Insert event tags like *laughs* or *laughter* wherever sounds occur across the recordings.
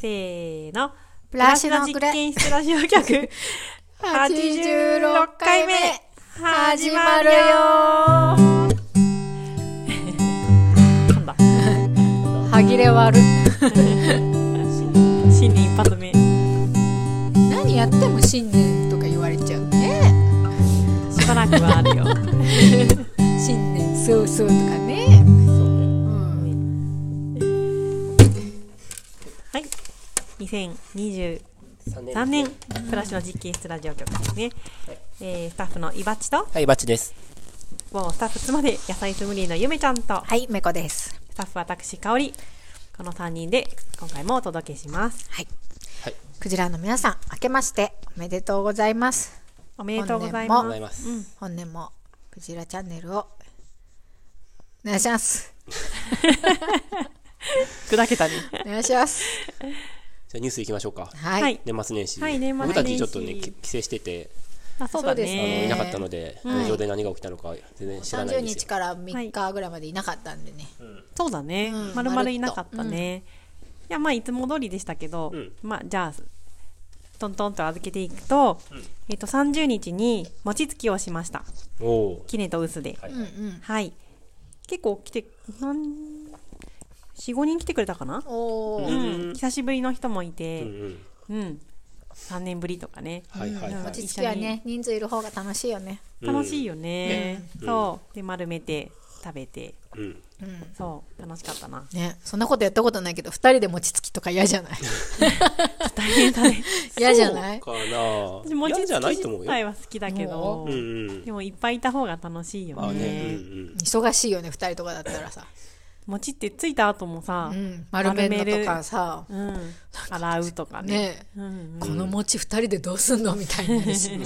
せーの。プラスの実験室ラジオ局。*laughs* 86回目。始まるよー。*laughs* なんだ。歯切れ悪い。*laughs* 新年一発目。何やっても新年とか言われちゃう。ねしばらくはあるよ。新年そうそうとかね2023 3年、プラスの実験室ラジオ局ですね。えー、スタッフのいばっちと、はい、バッチです。もうスタッフ妻で野菜ソムリエのゆめちゃんと、はいめこですスタッフ私、かおり。この3人で今回もお届けします。はいはい、クジラの皆さん明けましておめでとうございますおめでとうございあります。がとうございます。本年もクジラチャンネルをお願いします *laughs* 砕けたね。お願いしますじゃニュースいきましょうか。はい。年末年始。はい、年末僕たちちょっとね、帰省してて。あ、そうだね。いなかったので、会場で何が起きたのか全然知らないんです。30日から3日ぐらいまでいなかったんでね。そうだね。まるまるいなかったね。いや、まあ、いつも通りでしたけど、まあ、じゃあ、トントンと預けていくと、えっと、30日に餅つきをしました。おキネとウスで。はい。結構来て、何45人来てくれたかな、うん、久しぶりの人もいて、うん、3年ぶりとかね、はいはいはい。落ち着きはね人数いる方が楽しいよね。楽しいよね,、そう。で丸めて食べて、うん。そう。楽しかったな。ね。そんなことやったことないけど二人で餅つきとか嫌じゃない？*laughs* 大変だね。*laughs* 嫌じゃない？そうかな。嫌じゃない自。体は好きだけど、う。でもいっぱいいた方が楽しいよね,、ね、うんうん。忙しいよね二人とかだったらさ。餅ってついた後もさう、ん、丸めるのとかさうん、洗うとかね。ねうんうんこの餅2人でどうすんのみたいになるしいっ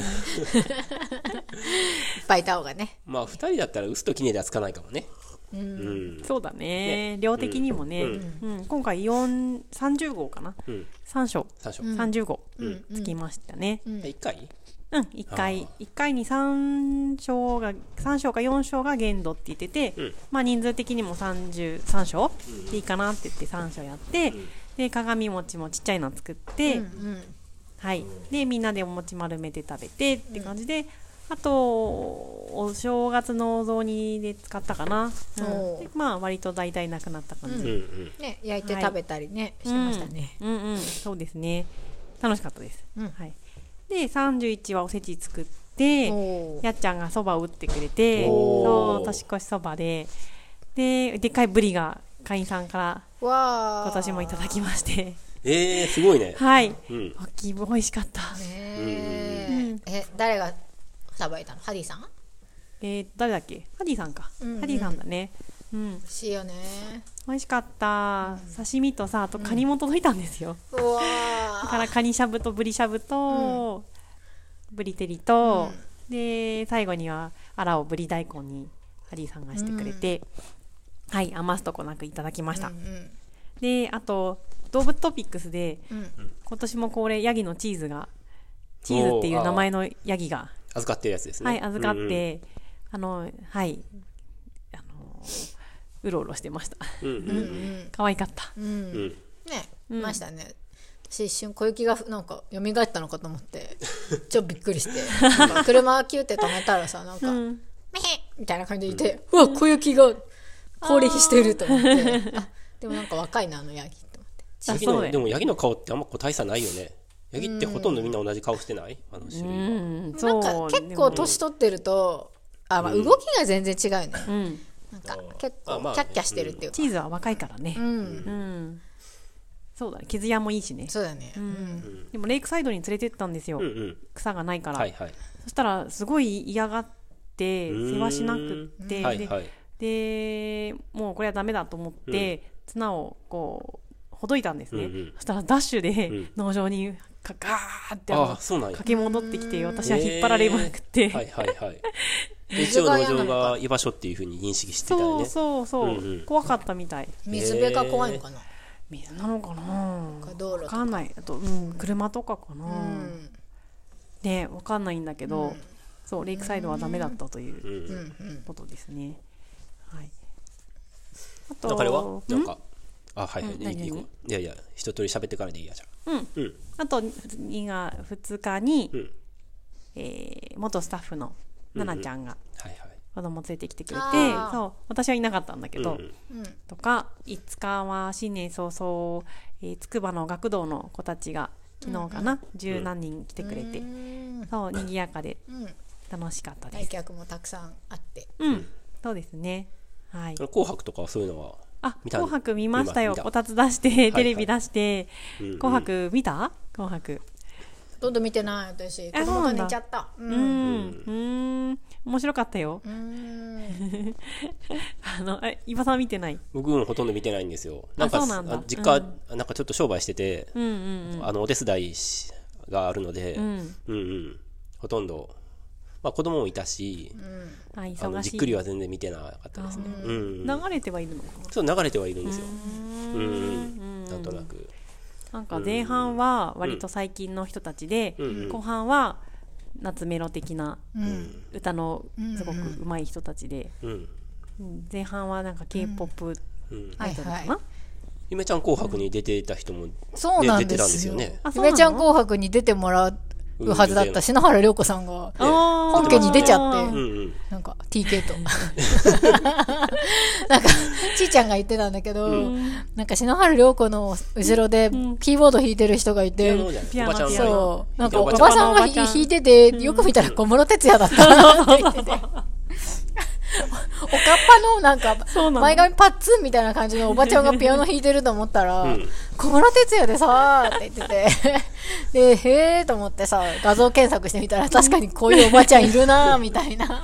ぱいいた方がねまあ、二人だったら薄ときねではつかないかもね。うん。そうだね。量的にもね、うん今回4、30号かなうん。?3 章。三章。30号つきましたね。え一回？うん、1回、一回に3章が、3章か4章が限度って言ってて、うんまあ人数的にも33章でいいかなって言って3章やって、で、鏡餅もちっちゃいの作って、うんはい。で、みんなでお餅丸めて食べてって感じで、あと、お正月のお雑煮で使ったかな。うんまあ、割と大体なくなった感じ。うんうん。ね焼いて食べたりね、してましたね、うん、うんうんそうですね。楽しかったです。うんはい。で、31はおせち作って、やっちゃんがそばを打ってくれて、そう、年越しそばで、で、でっかいブリが会員さんから今年もいただきまして、えー、すごいね。はい。うん。大きい美味しかった。ねええ誰がさばいたの？ハディさん？えー、誰だっけ？ハディさんか。うんうんハディさんだね。うん。美味しいよね美味しかった。刺身とさ、あとカニも届いたんですよ。うわだからカニしゃぶとブリしゃぶと、ブリ照りと、で、最後にはアラをブリ大根にハディさんがしてくれて、はい、余すとこなくいただきました。ーうんで、あと、動物トピックスで、うん今年もこれ、ヤギのチーズが、チーズっていう名前のヤギが、預かってるやつですね。はい、預かっうんうん。て、あの、はい、あの、うろうろしてました。可愛かった。ねいましたね私一瞬小雪がなんか蘇ったのかと思って *laughs* ちょっとびっくりして *laughs* 車キューって止めたらさなんか「うん。メヘッ!」みたいな感じでいて「うわ小雪が降臨してる」と思ってあでもなんか若いなあのヤギと思ってヤギのでもヤギの顔ってあんま個体差ないよね。ヤギってほとんどみんな同じ顔してないあの種類は。うん、なんそう。か結構年取ってるとあ、まあ、動きが全然違うね、うん。なんか結構キャッキャしてるっていうかチーズは若いからね。うん、うん。そうだね。傷屋もいいしね。そうだね、うんでもレイクサイドに連れてったんですよ。うんうん。草がないから。はいはい。そしたら、すごい嫌がって、うん世話しなくって、でもうこれはダメだと思って、綱をこう、ほどいたんですね。うんうんそしたらダッシュでん農場にかガーってあのああ、そうなんや。駆け戻ってきて、私は引っ張られまくって、はいはいはい。*laughs* で一水応農場が居場所っていうふうに認識してたよね。そうそう、う。んうん。怖かったみたい。水辺が怖いのかな、水なのかなか道路とかわかんない。あと、うん、車とかかな。うん。ねわかんないんだけど、そう、レイクサイドはダメだったといううんうんうん。ことですね。はい。あと、なんかあれはなんか、あはいはい、うん何いいいい。いやいや一通り喋ってからでいいやじゃん。うん。あと2が2日に、うん。えー元スタッフの奈々ちゃんが。子供連れてきてくれて、そう私はいなかったんだけど、とか5日は新年早々、えー、筑波の学童の子たちが昨日かな十、何人来てくれて、うん。そう賑やかでうん。楽しかったです。来客もたくさんあって。うん、そうですね。はい。紅白とかそういうのはあ、紅白見ましたよ。こたつ出して、テレビ出して、うんうん。紅白見た？紅白。ほとんど見てない私。子あ供とそうなんだ。寝ちゃった。ううん。ん、うん、面白かったよ。うん。*laughs* あの、え、伊庭さん見てない？僕もほとんど見てないんですよ。なんかそうなんだ。あ実家、なんかちょっと商売してて、うんうんあのお手伝いしがあるので、うん。うん。うん。うんほとんど、まあ、子供もいたし、あ、あの忙しい。じっくりは全然見てなかったですね。うんうん、流れてはいるの？かなそう流れてはいるんですよ。うんうん、なんとなく。なんか前半は割と最近の人たちで、うん。後半は夏メロ的なうん。歌のすごく上手い人たちで、うん。うん前半はなんか K-POP うん、アイドルかな、ゆめちゃん紅白に出てた人も、ねそうなん出てたんですすよね。ゆめちゃん紅白に出てもらうはずだった篠原涼子さんが本家に出ちゃって。なんか TK と。なんか *laughs* *laughs* ちーちゃんが言ってたんだけど、なんか篠原涼子の後ろでキーボード弾いてる人がいて、そう。なんかおばさんが弾いてて、よく見たら小室哲也だったなって言ってて。*laughs* のなんか前髪パッツンみたいな感じのおばちゃんがピアノ弾いてると思ったら、ん小室哲也でさーって言ってて、*laughs* で、へーと思ってさ、画像検索してみたら確かにこういうおばちゃんいるなーみたいな。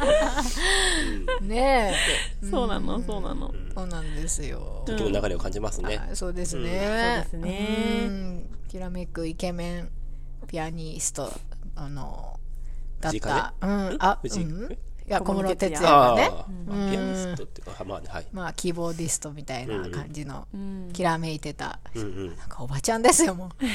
ねえ。そうなの？そうなの、そうなんですよ。時の流れを感じますね。あそうですね。そうですねうんきらめくイケメンピアニスト、あの、だった。う風？ん、あ、うん。いや、小小室室哲哲也がね。ピアニストっていうか、まあね、はい。まあ、キーボーディストみたいな感じの、うんきらめいてた。うんうん。なんかおばちゃんですよ、もう。*laughs*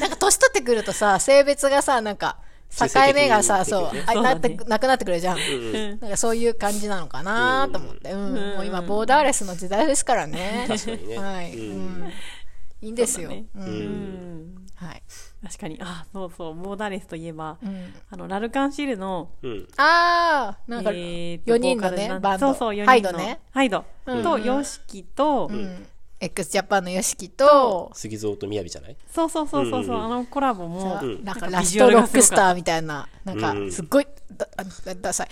なんか年取ってくるとさ、性別がさ、なんか、境目がさ、そうあなって、なくなってくるじゃん。うんなんかそういう感じなのかなと思って。うん。もう今、ボーダーレスの時代ですからね。確かにね。はい。ううんん。いいんですよ。ねう。うんんはい。確かにあそうそうボーダーレスといえば、うん。あのラルカンシルのうん。あー、なんか、えーと4人のねバンドそうそう4人のハイドねハイド、うんと YOSHIKI と、うん。x ジャパンの YOSHIKI と、杉蔵と雅さんじゃない？そうそうそうそうそう、うんあのコラボも、うんなんかラストロックスターみたいな、なんかうんすっごい、だ、あだダサい。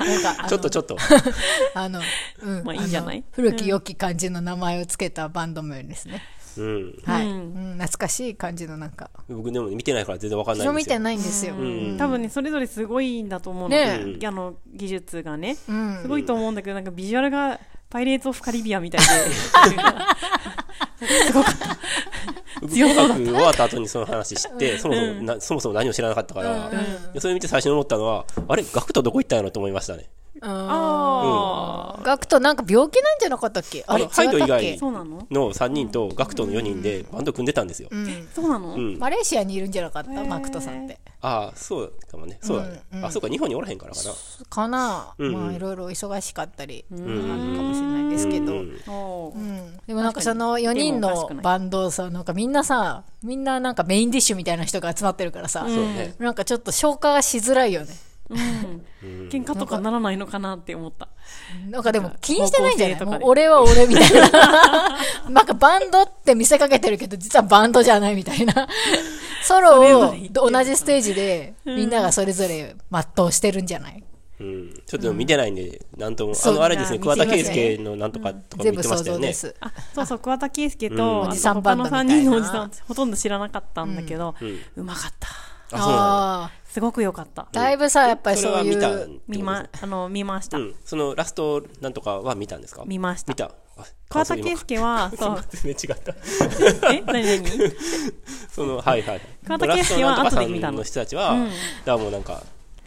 なんか、ちょっとちょっと。あの、*laughs* うん。まあいいんじゃない？古き良き感じの名前をつけたバンド名ですね。うん。はい。ううん。ん、懐かしい感じのなんか。僕でも見てないから全然わかんないんですよ。てないんですよ。ん。多分ねそれぞれすごいんだと思うの、ねあの技術がね。うん。す。ごいと思うんだけどなんかビジュアルがパイレーツ・オフ・カリビアンみたいで。*laughs* 僕紅白終わった後にその話知って、そもそもな、そもそも何も知らなかったから、でそれ見て最初に思ったのは、あれ、ガクトどこ行ったんやろと思いましたね。あガクトなんか病気なんじゃなかったっけ？あれ違ったっハイド以け？外の？の3人とガクトの4人でバンド組んでたんですよ。うん。そうなの、うん。マレーシアにいるんじゃなかった？マクトさんって。ああ、そうかもね。そうだね。あ、そうか、日本におらへんからかな。かな、まあいろいろ忙しかったり、んあるかもしれないですけど。でもなんかその4人のバンドさ、なんかみんなさ、みんななんかメインディッシュみたいな人が集まってるからさ。なんかちょっと消化がしづらいよね。うん、喧嘩とかならないのかなって思った。なんかでも気にしてないんじゃないもう俺は俺みたいな。なんかバンドって見せかけてるけど、実はバンドじゃないみたいな。ソロを同じステージでみんながそれぞれ全うしてるんじゃない？うん。ちょっと見てないんで、なんとも。あの、あれですね、あ桑田佳祐のなんとかとかも言ってま全部想したよね。像です。あそうそう桑田佳祐と、うん。あおじさんと他のバンドみたいな。3人のおじさんほとんど知らなかったんだけど、うまかったあ、ああ。すごく良かった。だいぶさ、やっぱりそれそういは見た？見まあの見ました、うん。そのラストなんとかは見たんですか？見ました。見た。あ桑田佳祐はそう。全然違った。え？何何？*laughs* その、はいはい。桑田佳祐は後で見たの？んの人たちは、だからもうなんか、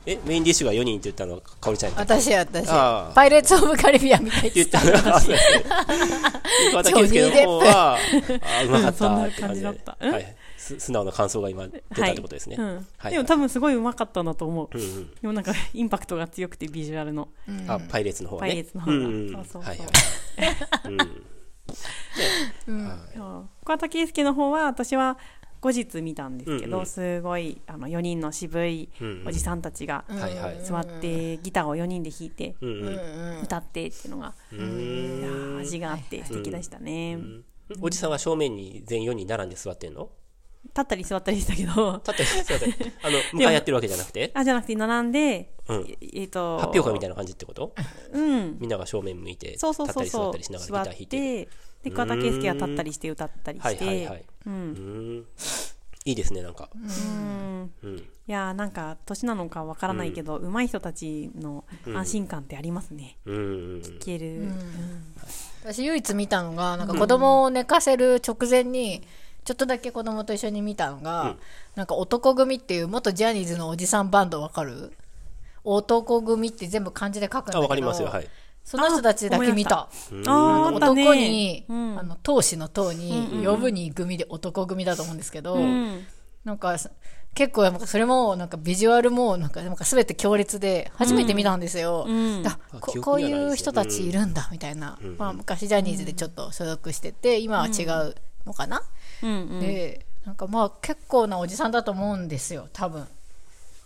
え、メインディッシュが4人って言ったのは、かおりちゃんやったっ私や私ああ。パイレーツ・オブ・カリビアンみたいって言ったの？あ、そう。ですね。桑田佳祐の方は、あ、うまかったって *laughs* そんな感じだ。った。うん？はい。す素直な感想が今出たってことですね。うん。はい。でも多分すごいうまかったんだと思う。うんうん。でもなんかインパクトが強くてビジュアルの。あ、パイレーツの方はね。パイレーツの方が。うんうんそうそうそう。はいはい。うん。*laughs* そう。桑田佳祐の方は私は後日見たんですけど、うんうん。すごいあの4人の渋いうんうん。おじさんたちがはいはい。座ってギターを4人で弾いてうんうん。歌ってっていうのが、ういや味があって素敵でしたね、おじさんは正面に全員4人並んで座ってんの？立ったり座ったりしたけど。立って、座って、あの、*laughs* 向かい合ってるわけじゃなくて？あじゃなくて並んで、うん。えっ、と発表会みたいな感じってこと？うん。みんなが正面向いて、立そうそうったり座そうそうったりしながらギ座っター弾いて。てで桑田佳祐は立ったりして歌ったりはいして、はいはい。うん。うん。いいですね、なんか。うん。うん。いやーなんか年なのかわからないけど、上手い人たちの安心感ってありますね、うん。うん。聞ける、私唯一見たのが、なんか子供を寝かせる直前に、ちょっとだけ子供と一緒に見たのが、なんか男組っていう元ジャニーズのおじさんバンドわかる？男組って全部漢字で書くんだけど。あ、わかりますよ、はい。その人たちだけ見た。た。ね。男に、うん。あの、闘志の闘に、呼ぶに組で男組だと思うんですけど、うん。なんか、結構、なんかそれも、なんかビジュアルも、なんか、なんか全て強烈で、初めて見たんですよ。うん。あこ記こういう人たちいるんだ、みたいな。まあ、昔ジャニーズでちょっと所属してて、今は違うのかな、うんうん。で、なんかまあ、結構なおじさんだと思うんですよ、多分。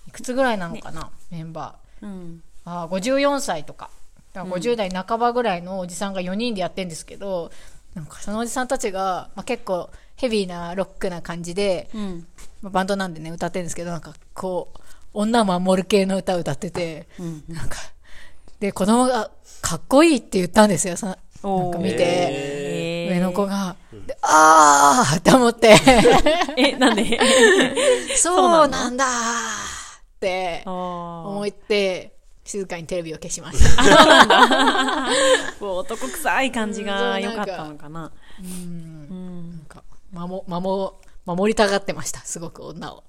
いくつぐらいなのかな、メンバー。うん。あー54歳とか。だから50代半ばぐらいのおじさんが4人でやってるんですけど、なんかそのおじさんたちが、まあ、結構ヘビーなロックな感じで、うん。まあ、バンドなんでね歌ってるんですけどなんかこう女守る系の歌を歌ってて、なんかで子供がかっこいいって言ったんですよなんか見て、えー上の子が、であーって思って。*laughs* えなんで？*laughs* そうなんだ。ーって思思って静かにテレビを消しました *laughs* 男臭い感じが良かったのかな。なんか守守守りたがってました。すごく女を。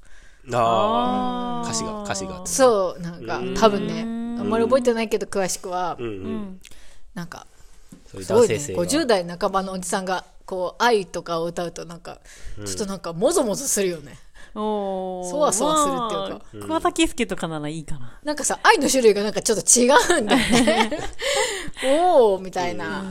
ああ、歌詞が、歌詞が。そうなんか多分ねあんまり覚えてないけど詳しくは。うん。うん。なんかそういうすごいね。男性性が。50代半ばのおじさんがこう愛とかを歌うとなんかちょっとなんかもぞもぞするよね。おー。そわそわするっていうか。まあ桑田佳祐とかならいいかな。なんかさ愛の種類がなんかちょっと違うんだよね。*laughs* おおみたいな。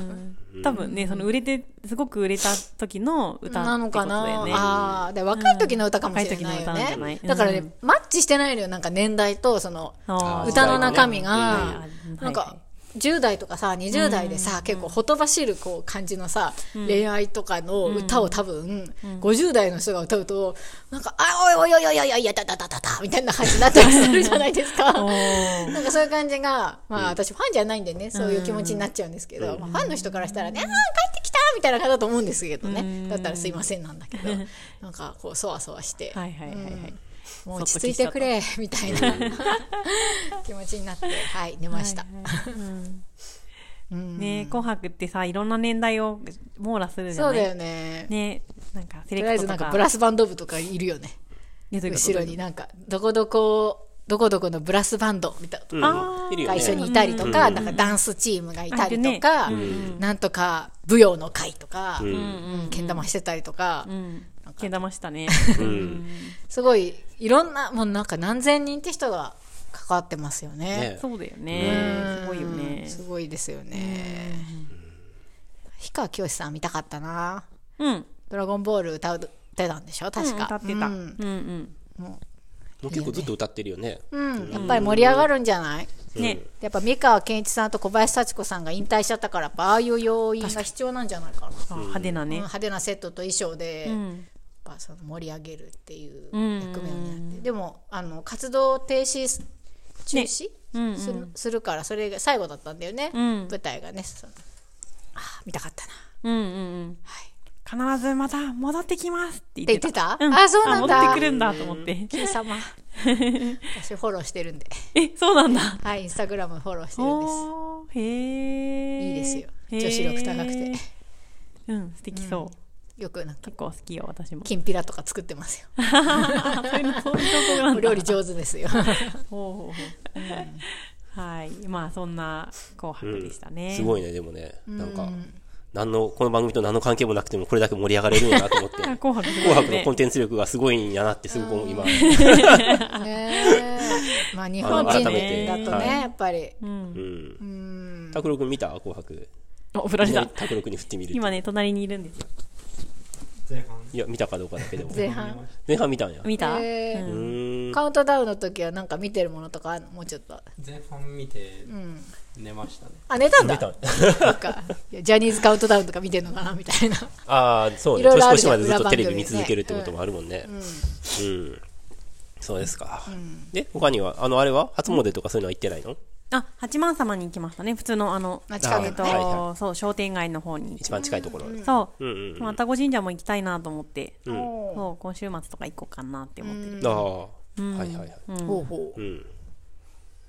多分ねその売れてすごく売れた時の歌なのかな、ああで若い時の歌かもしれないよ若い時の歌なんじゃないね、うんだからね、マッチしてないのよ。なんか年代とその歌の中身うんが、なんか、10代とかさ、20代でさ、結構ほとばしるこう感じのさ、恋愛とかの歌を多分、50代の人が歌うと、なんか、あ、おいおいおいおいおいおい、やたたたたた、みたいな感じになったりするじゃないですか。なんかそういう感じが、まあ私ファンじゃないんでね、そういう気持ちになっちゃうんですけど、まあファンの人からしたらね、あー帰ってきたみたいな感じだと思うんですけどね。だったらすいませんなんだけど、なんかこう、そわそわして、はいはいはいはいもう落ち着いてくれ、みたいな。気持ちになって、はい、寝ました。ね紅白ってさいろんな年代を網羅するじゃない？そうだよね。ねなんかセとりあえずなんかかブラスバンド部とかいるよね。後ろになんか、どこどこ、どこどこのブラスバンドみたいうん。な。いるよね。が一緒にいたりとか、なんかダンスチームがいたりとか、なんとか舞踊の会とか、けん玉してたりとか、うん。けん玉したね。うん。すごいいろんな、もうなんか何千人って人が関わってますよね。ね。そうだよね。すごいよね。すごいですよね。氷川きよしさん見たかったな。うん。ドラゴンボール歌ってたんでしょ？確か。歌ってた。ううんんうん。もう結構ずっと歌ってるよね。うん、やっぱり盛り上がるんじゃない、ね。やっぱ三河健一さんと小林幸子さんが引退しちゃったからやっぱああいう要因が必要なんじゃないかな、あ派手なうんね派手なセットと衣装で、やっうんぱその盛り上げるっていううんでもあの活動停止中止、うんするするからそれが最後だったんだよね、うん。舞台がね。そのあー見たかったな。うんうんうん。必ずまた戻ってきますって言ってた。言ってた、あそうなんだ。戻ってくるんだと思って。金様 *laughs* 私フォローしてるんで。えそうなんだ。はいインスタグラムフォローしてるんです。へえいいですよ。女子力高くて。うん素敵そうよくなんか結構好きよ私も。きんぴらとか作ってますよ。あ *laughs* そういうのそういうとこなんだ。お料理上手ですよ。ほうほうほう。はい。まあそんな紅白でしたね。すごいね、でもね。なんか、何の、この番組と何の関係もなくてもこれだけ盛り上がれるんやなと思って、あ *laughs* 紅白紅白のコンテテンツ力がすごいんやなってすごく今、*laughs* まあ日本人改だとね、やっぱり。うん。拓郎くん見た？紅白。お、振られた。拓郎くんに振ってみると今ね、隣にいるんですよ。前半いや、見たかどうかだけでも。前半？前半見たんや。見た？えー。カウントダウンの時はなんか見てるものとかあんのもうちょっと。前半見て寝ましたね、あ、寝たんだ？見たそっか。ジャニーズカウントダウンとか見てんのかなみたいな。ああ、そうね。いろいろある年越しまでずっとテレビ見続けるってこともあるもんね。うん。そうですか。で、他には、あの、あれは？初詣とかそういうのは行ってないの？あ、八幡様に行きましたね。普通の、あの、あ近くえっと、はいはそう、商店街の方に。一番近いところ。そう。うんうんうん。またご神社も行きたいなと思って、うん。そう、今週末とか行こうかなって思ってる。ああ、はいはいはい。ほうほう。うん。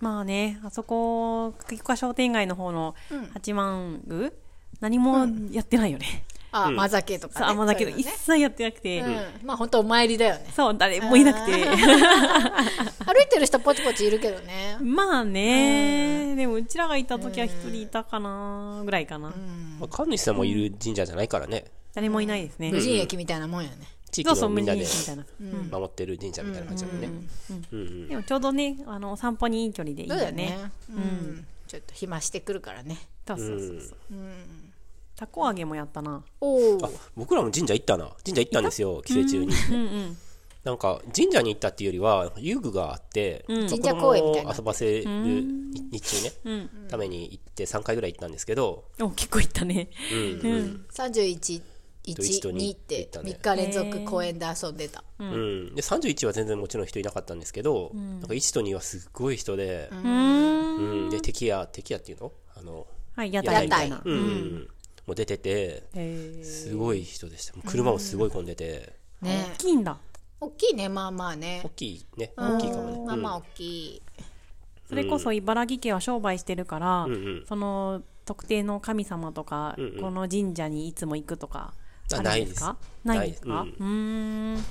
まあね、あそこ、結局は商店街の方の八幡宮、何もやってないよね。あ、甘酒とかね。甘酒と一そういうのね切やってなくて、うん。まあ本当お参りだよね。そう、誰もいなくて。*laughs* 歩いてる人ポチポチいるけどね。まあね、でもうちらがいた時は一人いたかな、ぐらいかな。まあ、神主さんもいる神社じゃないからね。誰もいないですね。無人駅みたいなもんよね。地域そうそう、無のみんなで人駅みたいな。守ってる神社みたいな感じだもんね。うんうん。でもちょうどね、あの、お散歩にいい距離でいいそうだよねよね。。うん。ちょっと暇してくるからね。そうそうそうそう。たこ揚げもやったな。おおあ。僕らも神社行ったな。神社行ったんですよ、帰省中に。うんうん。なんか、神社に行ったっていうよりは、遊具があって、うん神社公園みたいな子供を遊ばせるに日中ね、うん。ために行って3回ぐらい行ったんですけど、お、結構いったね。うん。うん。31、1、と一と二2って行ったね3日連続公園で遊んでた。うん。で、31は全然もちろん人いなかったんですけど、なんか1と2はすっごい人で、うーん。うん。で、敵屋、敵屋っていうの？あの、はい、屋屋台みたいな。うんうんうん。もう出てて、すごい人でした。車もすごい混んでて、ね。大きいんだ。大きいね、まあまあね。大。きいね、大きいかもね。まあまあ大きい。それこそ茨城県は商売してるから、うんうん。その特定の神様とか、うんうん。この神社にいつも行くとかああるんですか？なないいですか？ない。うーん。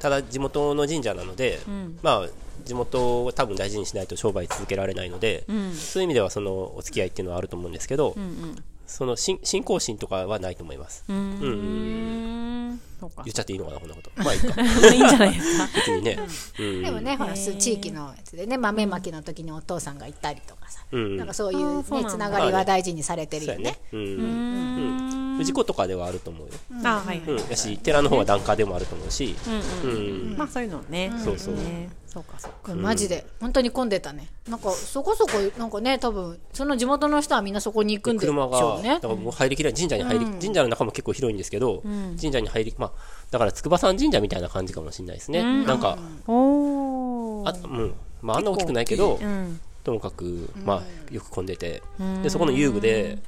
ただ地元の神社なので、ん。まあ地元を多分大事にしないと商売続けられないので、うん。そういう意味ではそのお付き合いっていうのはあると思うんですけど、うんうんその信信仰心とかはないと思います。うーん。そうか言っちゃっていいのかなこんなこと。*laughs* まあいいか。いいんじゃないですか。別にね。うん。でもね、ほら、地域のやつでね、豆まきの時にお父さんがいたりとかさ。うん。なんかそういうね、つながりは大事にされてるよね。そうん氏子とかではあると思うよ。あはいはい、うん。やし、寺の方は檀家でもあると思うし、うんううん。ん。まあそういうのはね、そうそう。ね。そうかそうか。マジで、本当に混んでたね。なんか、そこそこ、なんかね、多分、その地元の人はみんなそこに行くんでしょうね。だか。らもう入りきれない、神社に入り、神社の中も結構広いんですけど、神社に入り、まあ、だから筑波山神社みたいな感じかもしれないですね。なんか、おおあ、うん。まあ、あんな大きくないけど、うん。ともかく、まあ、よく混んでて、で、そこの遊具で、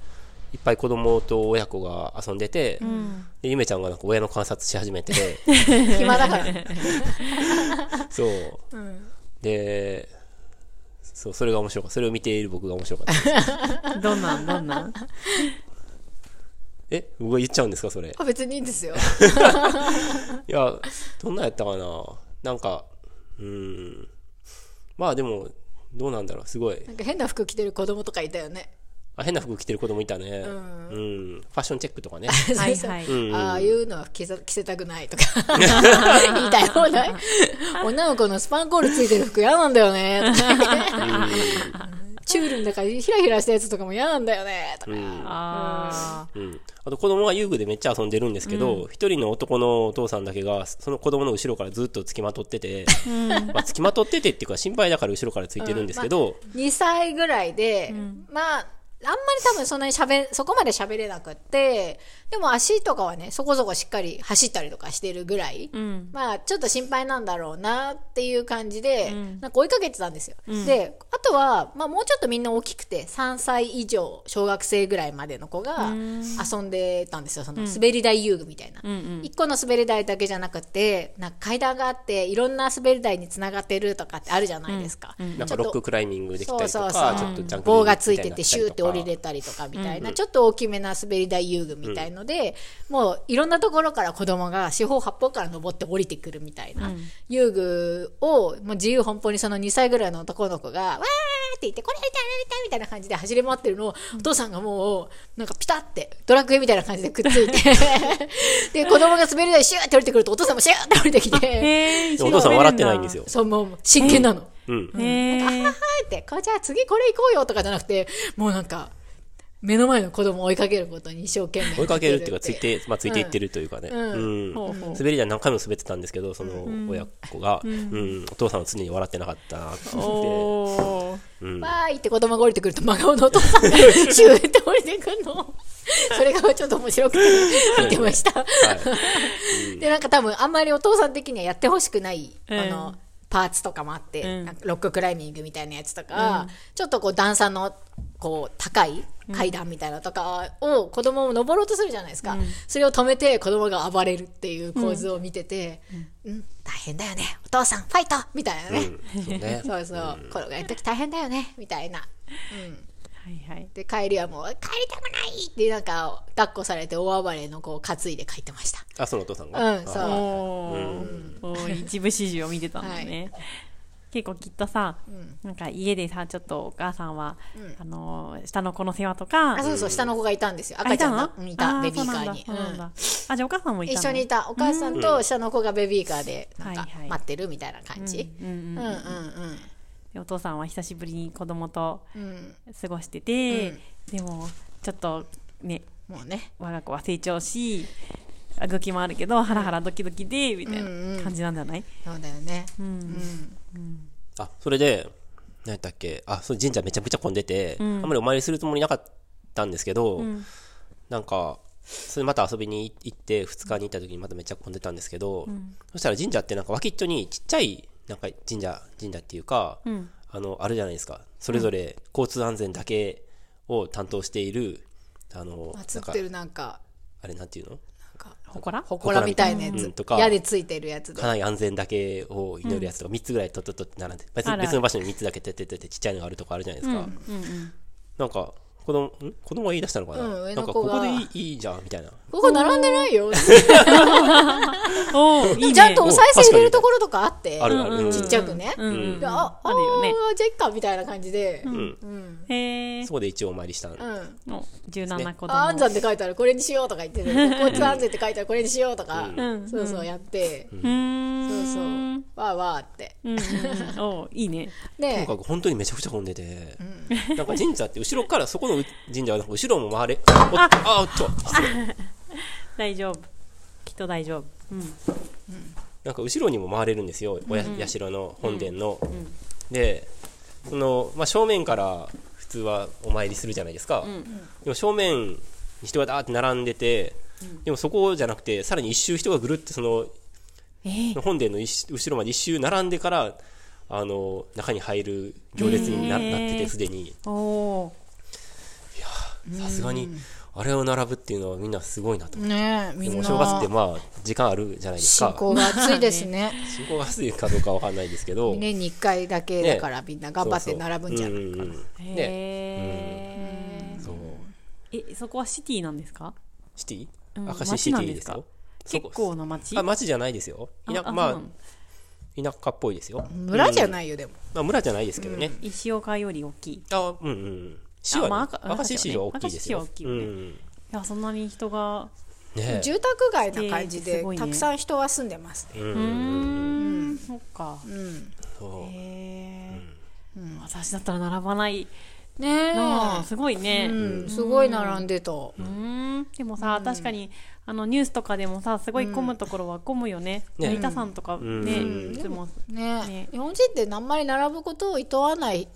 いっぱい子供と親子が遊んでて、で、ゆめちゃんがなんか親の観察し始めて、*laughs* 暇だから。*laughs* そう。で、そう、それが面白かった。それを見ている僕が面白かった。*laughs* どんなん？どんなん？え僕が言っちゃうんですか、それ。あ別にいいんですよ。いや、どんなんやったかな？なんか、うーん。まあでも、どうなんだろう、すごい。なんか変な服着てる子供とかいたよね。あ変な服着てる子供いたね。うん。ファッションチェックとかね。*laughs* はいはい、うん。ああいうのは着せ着せたくないとか。*laughs* 言いたい放題。*laughs* 女の子のスパンコールついてる服嫌なんだよね。とか。チュールだからヒラヒラしたやつとかも嫌なんだよね。とか、あうん。あと子供が遊具でめっちゃ遊んでるんですけど、一、人の男のお父さんだけが、その子供の後ろからずっと付きまとってて、まあ付きまとっててっていうか心配だから後ろからついてるんですけど、2歳ぐらいで、まああんまり多分そんなに喋、そこまで喋れなくって、でも足とかはね、そこそこしっかり走ったりとかしてるぐらい、ん。まあちょっと心配なんだろうなっていう感じで、なんか追いかけてたんですよ。で、あとは、まあもうちょっとみんな大きくて、3歳以上、小学生ぐらいまでの子が遊んでたんですよ。その滑り台遊具みたいな。一個の滑り台だけじゃなくて、なんか階段があって、いろんな滑り台につながってるとかってあるじゃないですか。なんかロッククライミングできたりとか、そうそうそう。ちょっとジャンク棒がついててシューって降りるれたりとかみたいな、ちょっと大きめな滑り台遊具みたいので、もういろんなところから子供が四方八方から登って降りてくるみたいな、遊具をもう自由奔放にその2歳ぐらいの男の子が、わーって言って、これやりたい、やりたいみたいな感じで走り回ってるのを、お父さんがもう、なんかピタって、ドラクエみたいな感じでくっついて、*laughs* で、子供が滑り台シューって降りてくると、お父さんもシューって降りてきて、お父さん笑ってないんですよ。そう、もう真剣なの。うん。へーはいって、こうじゃあ次これ行こうよとかじゃなくて、もうなんか、目の前の子供を追いかけることに一生懸命。追いかけるっていうか、ついて、まあ、ついていってるというかね。うん。ほうほう滑り台何回も滑ってたんですけど、その親子が、うん、お父さんは常に笑ってなかったなって思って。おーうん。わーいって子供が降りてくると真顔のお父さんが *laughs* シューって降りてくるの。それがちょっと面白くて見てました。はい。で、なんか多分あんまりお父さん的にはやってほしくない、うんあの、パーツとかもあって、うんロッククライミングみたいなやつとか、ちょっとこう段差のこう高い階段みたいなのとかを子供も登ろうとするじゃないですか。それを止めて子供が暴れるっていう構図を見てて、うん、大変だよね。お父さんファイトみたいなね。うん。そうね。そうそう、転がるとき大変だよね、みたいな。はいはい。で、帰りはもう、帰りたくないって、なんか、抱っこされて大暴れの子を担いで帰ってました。あ、そのお父さんが？うんそう。あおーおー一部始終を見てたんだね、結構きっとさ、なんか家でさちょっとお母さんは、あのー下の子の世話とかあ、そうそう、下の子がいたんですよ。あ赤ちゃんが。いたベビーカーに。そうなんだ。そうなんだ。うんあじゃあお母さんもいたの？一緒にいた。お母さんと下の子がベビーカーで、なんかはいはい、待ってるみたいな感じ。うんうんうんうん。でお父さんは久しぶりに子供とうん。うん。過ごしてて、でもちょっとねもうね。我が子は成長し動きもあるけどハラハラドキドキでみたいな感じなんじゃない、そうだよね。うん。あ、それで、何やったっけ？あ、そう神社めちゃくちゃ混んでて、あんまりお参りするつもりなかったんですけど、なんか、それまた遊びに行って、2日に行った時にまためっちゃ混んでたんですけど、そしたら神社ってなんか脇っちょにちっちゃい、なんか神社、神社っていうか、んあの、あるじゃないですか。それぞれ交通安全だけを担当している、あの、なんか祀って、るなんか、あれなんていうの？なんか、ほこらほこらみたいなやつうんと。か矢でついてるやつで家。内安全だけを祈るやつとか3つぐらいとっとっとって並んで、別別の場所に3つだけてってってってちっちゃいのがあるとこあるじゃないですか。なんか、子供、ん？子供が言い出したのかな、うん上なんかの子がここでいいいいじゃんみたいな。ここ並んでないよ。*laughs* おーいいね。ちゃんとお賽銭入れるところとかあって。あるある。うんちっちゃくね。うん。であ、あるよね。あーじゃあいっかみたいな感じで。へえそこで一応お参りした。んでうん。お柔軟な子供、安産って書いてあるこれにしようとか言ってて、*laughs* 交通安全って書いてあるこれにしようとか、ん。そうそうやって、うーん。そうそう、わーわーって。うんうんうん。おーいいね。とにで、かく本当にめちゃくちゃ混んでて、なんか神社って後ろから、そこの神社は後ろも回れ、ああおっと、*laughs* 大丈夫。きっと大丈夫。うん。なんか後ろにも回れるんですよ、おや社の本殿の。で、その、まあ、正面から普通はお参りするじゃないですか。でも正面に人がダーって並んでて、でもそこじゃなくて、さらに一周人がぐるってその、えー。本殿の一後ろまで一周並んでから、あの、中に入る行列にな,、なってて、すでに。おおさすがに、あれを並ぶっていうのはみんなすごいなと思って。ねえ、みんでもお正月ってな、まあ、時間あるじゃないですか。信仰が熱いですね。*laughs* 信仰が熱いかどうかわかんないですけど。年に1回だけだからみんな頑張って並ぶんじゃないかな。そうんそう。えそこはシティなんですか？シティ？うん明石シティですよ。そ結こ構な街？あ、町じゃないですよ。田まあ田舎っぽいですよ。村じゃないよ、でも。まあ、村じゃないですけどね。石岡より大きいいあ、うんうん。市はねまあ赤、明石市は大きいですよ。明石市は大きいよね。うん。やそんなに人がね住宅街な感じでねたくさん人は住んでますね。うん。うーん。そっか。うん。そうへえ私だったら並ばない。ねえ。すごいね。うん、すごい並んでた。うーん。でもさ、確かにあのニュースとかでもさすごい混むところは混むよね、ね成田山とかね、うん。いつも。ねね日本人ってあんまり並ぶことを厭わない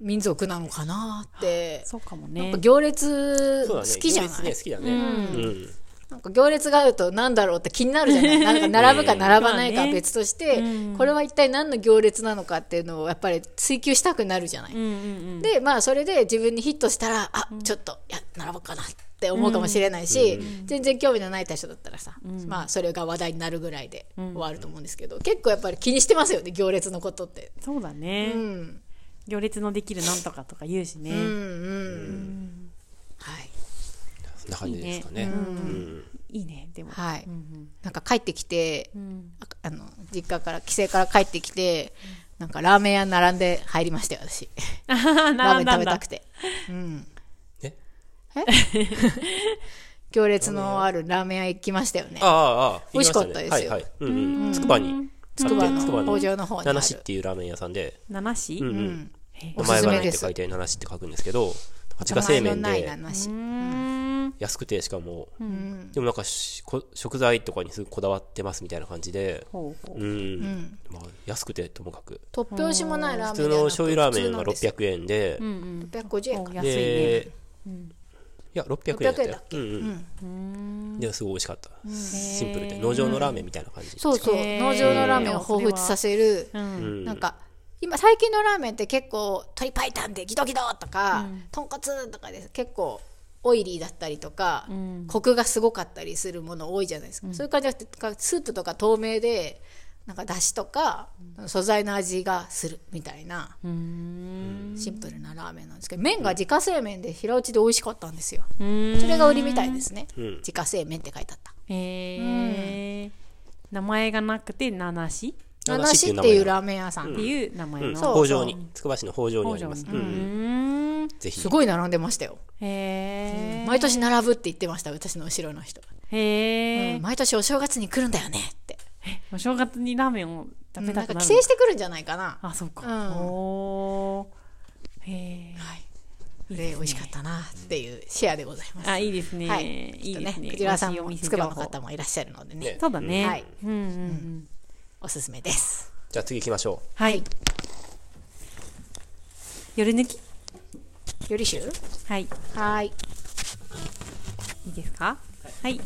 民族なのかなって。そうかもやっねぱ行列好。きじゃない、行列ね、好きだね。うん。なんか行列があるとなんだろうって気になるじゃない？*laughs* なんか並ぶか並ばないかは別として、これは一体何の行列なのかっていうのをやっぱり追求したくなるじゃない？うんうんうんで、まあそれで自分にヒットしたら、あ、ちょっと、いや、並ぼうかなって思うかもしれないし、全然興味のない人だったらさ、まあそれが話題になるぐらいで終わると思うんですけど、結構やっぱり気にしてますよね、行列のことって。そうだね、うん。行列のできるなんとかとか言うしね、うんうん。はい。そんな感じですかね。いいね。うん。いいねでも、はい。うんなんか帰ってきて、ああの実家から帰省から帰ってきてなんかラーメン屋並んで入りましたよ私。*laughs* ラーメン食べたくて。うん。え？え？*laughs* 行列のあるラーメン屋行きましたよね。ああ、ああ、美味しかったですよ。はいはい。うんうん。つくばに、つくばの北条の方にある。七市っていうラーメン屋さんで、七市うんう。うん。ん名前がないって書いて七市って書くんですけど、自家製麺で。安くて、しかも、うん。でもなんかしこ食材とかにすごいこだわってますみたいな感じで、ほうん。まあ、安くてともかく。突拍子もないラーメン普通の醤油ラーメンが600円で。う、んうん。650円か。お安いね。で、いや、600円だった600円だよっ。け？うんうん。うんで、すごい美味しかった。シンプルで。農場のラーメンみたいな感じ。そうそう農場のラーメンを彷彿させるううんん。なんか今最近のラーメンって結構鶏白湯でギトギトとか、豚骨とかです結構オイリーだったりとか、んコクがすごかったりするもの多いじゃないですか、そういう感じじゃなくてスープとか透明でなんかだしとか素材の味がするみたいな。うん。シンプルなラーメンなんですけど麺が自家製麺で平打ちで美味しかったんですよ。うん。それが売りみたいですね、うん。自家製麺って書いてあった。へえ名前がなくて七市七七市っていうラーメン屋さん、っていう名前うん。のそう。北条に、つくば市の北条にあります。すごい並んでましたよ、へえ毎年並ぶって言ってました私の後ろの人、へえうん。毎年お正月に来るんだよねってお正月にラーメンを食べなんかたくなる帰省してくるんじゃないかな。あそうか。うん。おー。へえはい。で美味しかったなっていうシェアでございます。あいいですね。はい。いいですね。クジラさんもつくばの方もいらっしゃるのでね。ね。そうだね。はい。うんうんうん。おすすめです。じゃあ次行きましょう。はい。夜抜き？よりしゅう？はい。はい。いいですか？はい